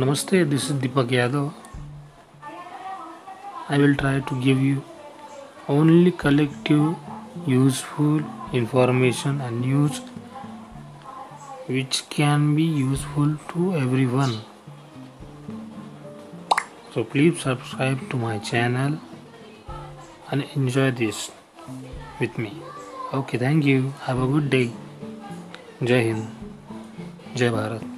Namaste, this is Deepak Yadav. I will try to give you only collective useful information and news which can be useful to everyone. So please subscribe to my channel and enjoy this with me. Okay, thank you. Have a good day. Jai Hind. Jai Bharat.